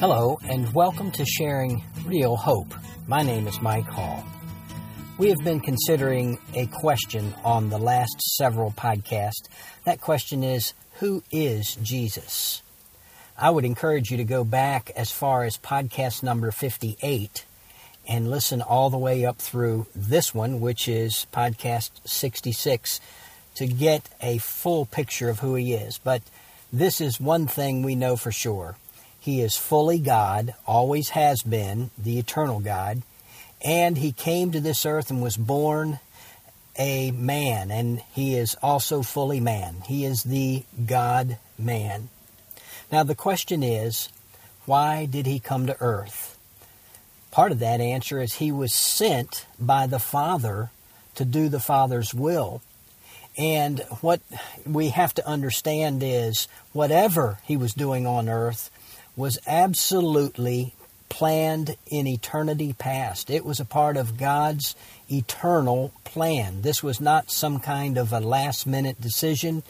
Hello, and welcome to Sharing Real Hope. My name is Mike Hall. We have been considering a question on the last several podcasts. That question is Who is Jesus? I would encourage you to go back as far as podcast number 58 and listen all the way up through this one, which is podcast 66, to get a full picture of who he is. But this is one thing we know for sure. He is fully God, always has been, the eternal God, and he came to this earth and was born a man, and he is also fully man. He is the God man. Now, the question is, why did he come to earth? Part of that answer is he was sent by the Father to do the Father's will. And what we have to understand is whatever he was doing on earth was absolutely planned in eternity past. It was a part of God's eternal plan. This was not some kind of a last minute decision,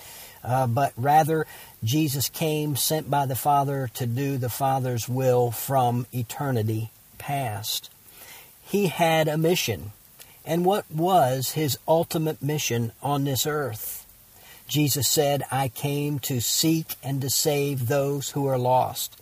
uh, but rather Jesus came sent by the Father to do the Father's will from eternity past. He had a mission. And what was his ultimate mission on this earth? Jesus said, I came to seek and to save those who are lost.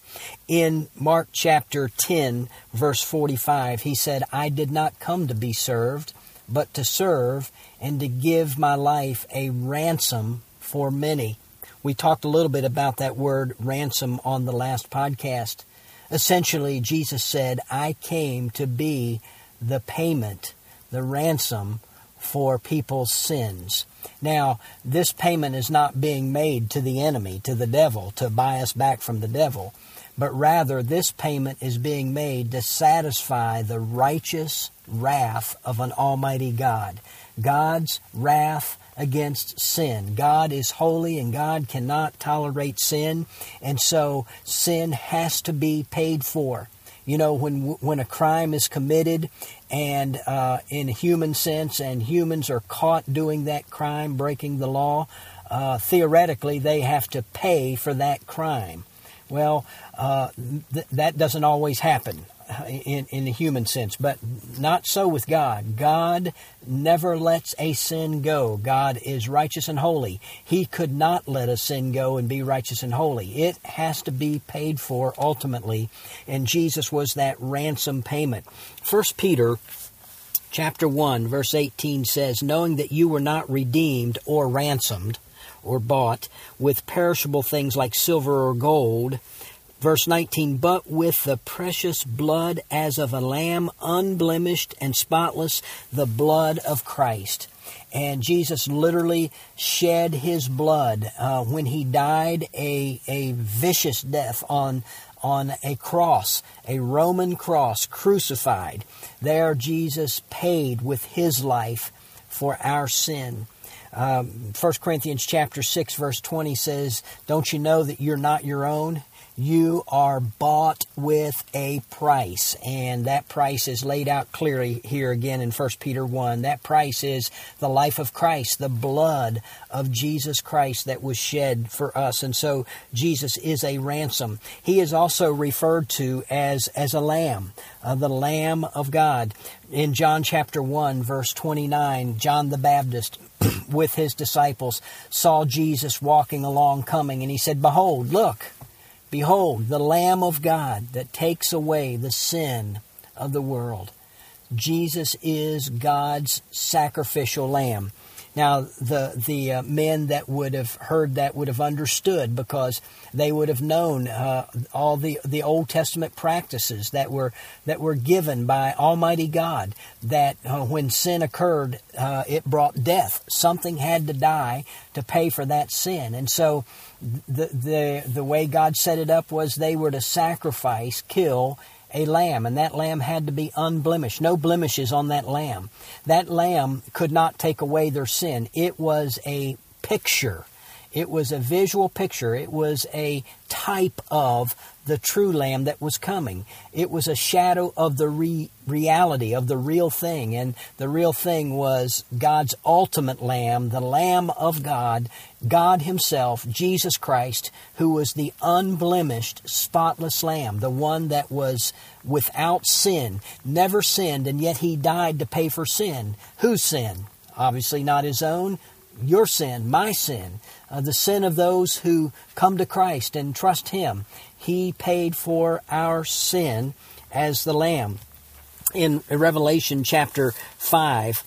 In Mark chapter 10, verse 45, he said, I did not come to be served, but to serve and to give my life a ransom for many. We talked a little bit about that word ransom on the last podcast. Essentially, Jesus said, I came to be the payment, the ransom for people's sins. Now, this payment is not being made to the enemy, to the devil, to buy us back from the devil, but rather this payment is being made to satisfy the righteous wrath of an almighty God. God's wrath against sin. God is holy and God cannot tolerate sin, and so sin has to be paid for. You know, when when a crime is committed, and uh, in a human sense, and humans are caught doing that crime, breaking the law, uh, theoretically they have to pay for that crime. Well, uh, th- that doesn't always happen in, in the human sense, but not so with God. God never lets a sin go. God is righteous and holy. He could not let a sin go and be righteous and holy. It has to be paid for ultimately, and Jesus was that ransom payment. First Peter chapter 1 verse 18 says, "Knowing that you were not redeemed or ransomed or bought with perishable things like silver or gold, Verse 19, but with the precious blood as of a lamb, unblemished and spotless, the blood of Christ. And Jesus literally shed his blood uh, when he died a, a vicious death on, on a cross, a Roman cross, crucified. There, Jesus paid with his life for our sin. Um, 1 Corinthians chapter 6 verse 20 says, Don't you know that you're not your own? you are bought with a price. And that price is laid out clearly here again in 1 peter 1 that price is the life of christ the blood of jesus christ that was shed for us. And so jesus is a ransom. He is also referred to as as a lamb uh, the lamb of god. In john chapter 1 verse 29 john the baptist with his disciples saw jesus walking along coming and he said behold look Behold, the Lamb of God that takes away the sin of the world. Jesus is God's sacrificial lamb. Now, the the uh, men that would have heard that would have understood because they would have known uh, all the, the Old Testament practices that were that were given by Almighty God. That uh, when sin occurred, uh, it brought death. Something had to die to pay for that sin, and so the the the way God set it up was they were to sacrifice, kill a lamb, and that lamb had to be unblemished. No blemishes on that lamb. That lamb could not take away their sin. It was a picture. It was a visual picture. It was a type of the true lamb that was coming. It was a shadow of the re- reality, of the real thing. And the real thing was God's ultimate lamb, the Lamb of God, God Himself, Jesus Christ, who was the unblemished, spotless lamb, the one that was without sin, never sinned, and yet He died to pay for sin. Whose sin? Obviously not His own, your sin, my sin, uh, the sin of those who come to Christ and trust Him. He paid for our sin as the Lamb. In Revelation chapter 5,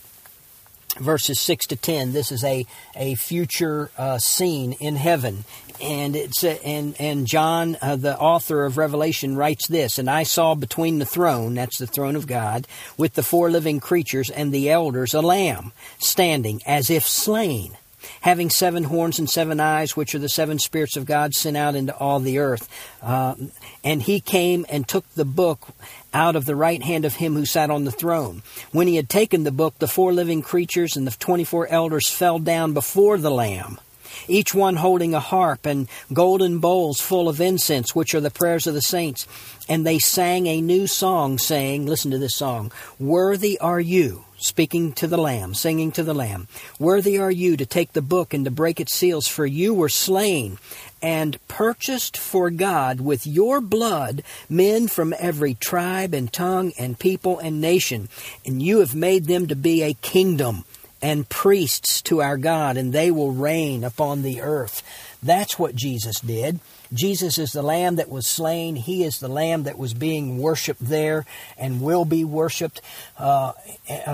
verses 6 to 10, this is a, a future uh, scene in heaven. And it's a, and and John, uh, the author of Revelation, writes this. And I saw between the throne, that's the throne of God, with the four living creatures and the elders, a lamb standing as if slain, having seven horns and seven eyes, which are the seven spirits of God sent out into all the earth. Uh, and he came and took the book out of the right hand of him who sat on the throne. When he had taken the book, the four living creatures and the twenty four elders fell down before the Lamb each one holding a harp and golden bowls full of incense, which are the prayers of the saints. And they sang a new song, saying, Listen to this song Worthy are you, speaking to the Lamb, singing to the Lamb, Worthy are you to take the book and to break its seals, for you were slain and purchased for God with your blood men from every tribe and tongue and people and nation, and you have made them to be a kingdom and priests to our God, and they will reign upon the earth. That's what Jesus did. Jesus is the lamb that was slain. He is the lamb that was being worshiped there and will be worshiped uh,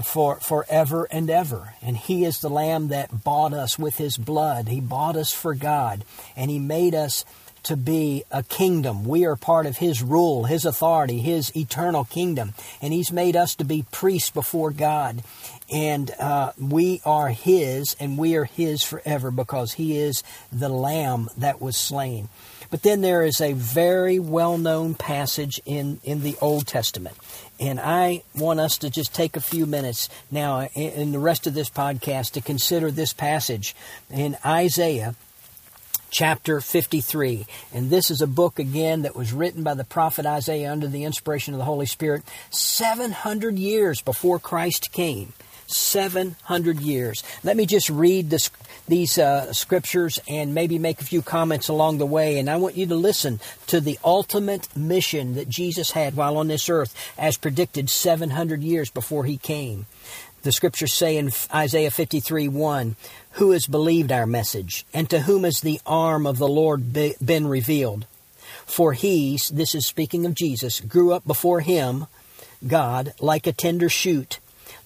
for forever and ever. And He is the lamb that bought us with His blood. He bought us for God, and He made us to be a kingdom. We are part of His rule, His authority, His eternal kingdom. And He's made us to be priests before God and uh, we are His, and we are His forever because He is the Lamb that was slain. But then there is a very well known passage in, in the Old Testament. And I want us to just take a few minutes now in the rest of this podcast to consider this passage in Isaiah chapter 53. And this is a book, again, that was written by the prophet Isaiah under the inspiration of the Holy Spirit 700 years before Christ came. 700 years. Let me just read this, these uh, scriptures and maybe make a few comments along the way. And I want you to listen to the ultimate mission that Jesus had while on this earth, as predicted 700 years before he came. The scriptures say in Isaiah 53 1, Who has believed our message, and to whom has the arm of the Lord been revealed? For he, this is speaking of Jesus, grew up before him, God, like a tender shoot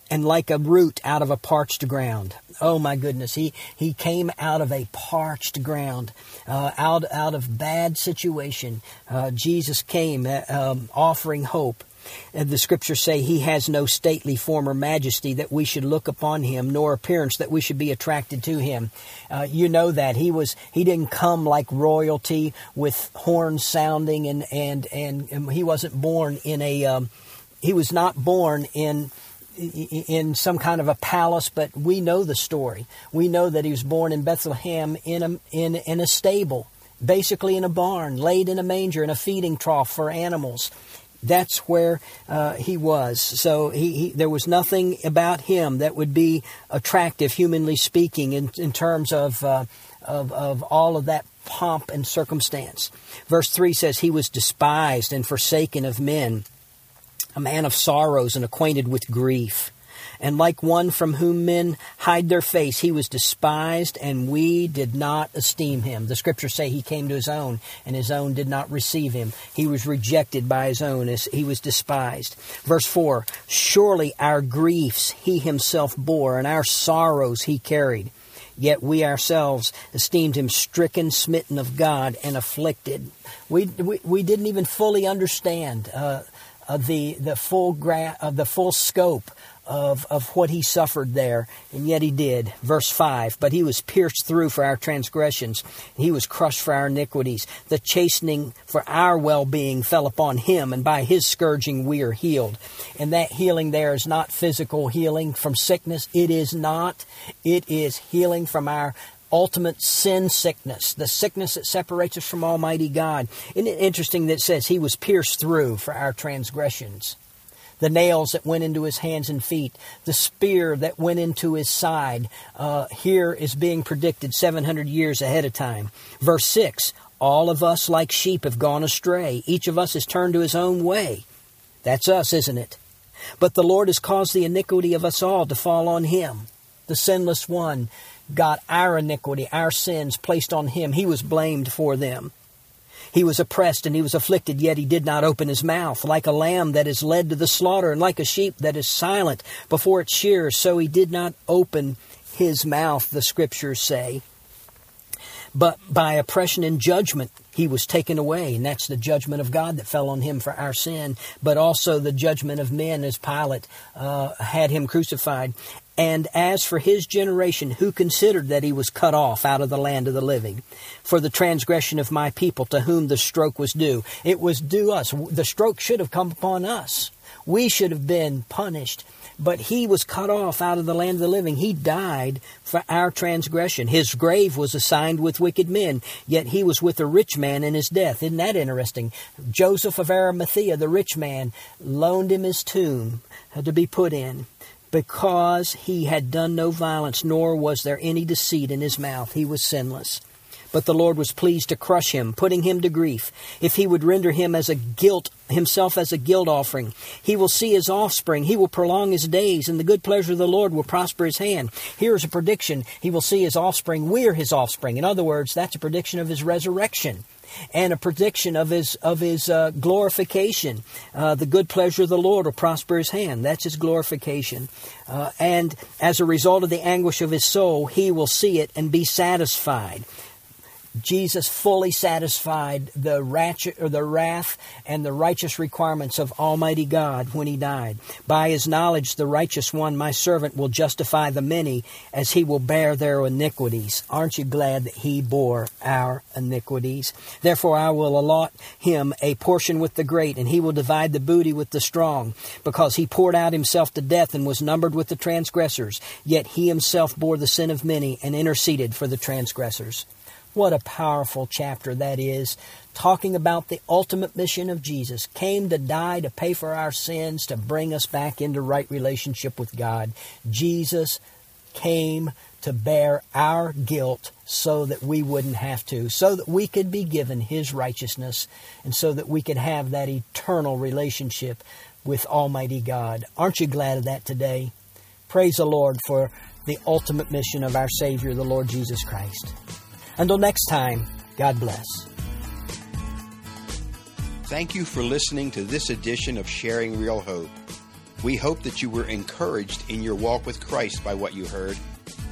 and like a root out of a parched ground. Oh my goodness, he he came out of a parched ground, uh, out out of bad situation. Uh, Jesus came uh, um, offering hope. And the scriptures say he has no stately form or majesty that we should look upon him, nor appearance that we should be attracted to him. Uh, you know that he was he didn't come like royalty with horns sounding, and and and, and he wasn't born in a um, he was not born in in some kind of a palace, but we know the story. We know that he was born in Bethlehem in a, in, in a stable, basically in a barn, laid in a manger, in a feeding trough for animals. That's where uh, he was. So he, he, there was nothing about him that would be attractive, humanly speaking, in, in terms of, uh, of, of all of that pomp and circumstance. Verse 3 says, He was despised and forsaken of men a man of sorrows and acquainted with grief. And like one from whom men hide their face, he was despised, and we did not esteem him. The scriptures say he came to his own, and his own did not receive him. He was rejected by his own, as he was despised. Verse 4 Surely our griefs he himself bore, and our sorrows he carried. Yet we ourselves esteemed him stricken, smitten of God, and afflicted. We, we, we didn't even fully understand. Uh, of the the full gra- of the full scope of, of what he suffered there, and yet he did. Verse 5 But he was pierced through for our transgressions, he was crushed for our iniquities. The chastening for our well being fell upon him, and by his scourging we are healed. And that healing there is not physical healing from sickness, it is not. It is healing from our ultimate sin sickness, the sickness that separates us from Almighty God. Isn't it interesting that it says he was pierced through for our transgressions? The nails that went into his hands and feet, the spear that went into his side, uh, here is being predicted 700 years ahead of time. Verse 6 All of us, like sheep, have gone astray. Each of us has turned to his own way. That's us, isn't it? But the Lord has caused the iniquity of us all to fall on him. The sinless one got our iniquity, our sins placed on him. He was blamed for them. He was oppressed and he was afflicted, yet he did not open his mouth. Like a lamb that is led to the slaughter, and like a sheep that is silent before its shears, so he did not open his mouth, the scriptures say. But by oppression and judgment, he was taken away. And that's the judgment of God that fell on him for our sin, but also the judgment of men as Pilate uh, had him crucified. And as for his generation, who considered that he was cut off out of the land of the living, for the transgression of my people to whom the stroke was due, it was due us. The stroke should have come upon us. We should have been punished. But he was cut off out of the land of the living. He died for our transgression. His grave was assigned with wicked men, yet he was with a rich man in his death. Isn't that interesting? Joseph of Arimathea, the rich man, loaned him his tomb uh, to be put in because he had done no violence, nor was there any deceit in his mouth. He was sinless. But the Lord was pleased to crush him, putting him to grief. If he would render him as a guilt, himself as a guilt offering, he will see his offspring. He will prolong his days, and the good pleasure of the Lord will prosper his hand. Here is a prediction. He will see his offspring. We're his offspring. In other words, that's a prediction of his resurrection and a prediction of his of his uh, glorification. Uh, the good pleasure of the Lord will prosper his hand. That's his glorification. Uh, and as a result of the anguish of his soul, he will see it and be satisfied. Jesus fully satisfied the, ratchet, or the wrath and the righteous requirements of Almighty God when he died. By his knowledge, the righteous one, my servant, will justify the many as he will bear their iniquities. Aren't you glad that he bore our iniquities? Therefore, I will allot him a portion with the great, and he will divide the booty with the strong, because he poured out himself to death and was numbered with the transgressors. Yet he himself bore the sin of many and interceded for the transgressors. What a powerful chapter that is, talking about the ultimate mission of Jesus. Came to die to pay for our sins, to bring us back into right relationship with God. Jesus came to bear our guilt so that we wouldn't have to, so that we could be given His righteousness, and so that we could have that eternal relationship with Almighty God. Aren't you glad of that today? Praise the Lord for the ultimate mission of our Savior, the Lord Jesus Christ. Until next time, God bless. Thank you for listening to this edition of Sharing Real Hope. We hope that you were encouraged in your walk with Christ by what you heard.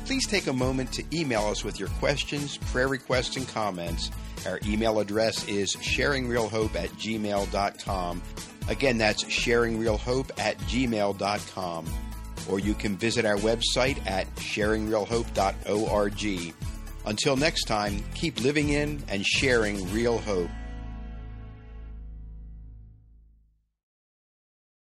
Please take a moment to email us with your questions, prayer requests, and comments. Our email address is sharingrealhope at gmail.com. Again, that's sharingrealhope at gmail.com. Or you can visit our website at sharingrealhope.org. Until next time, keep living in and sharing real hope.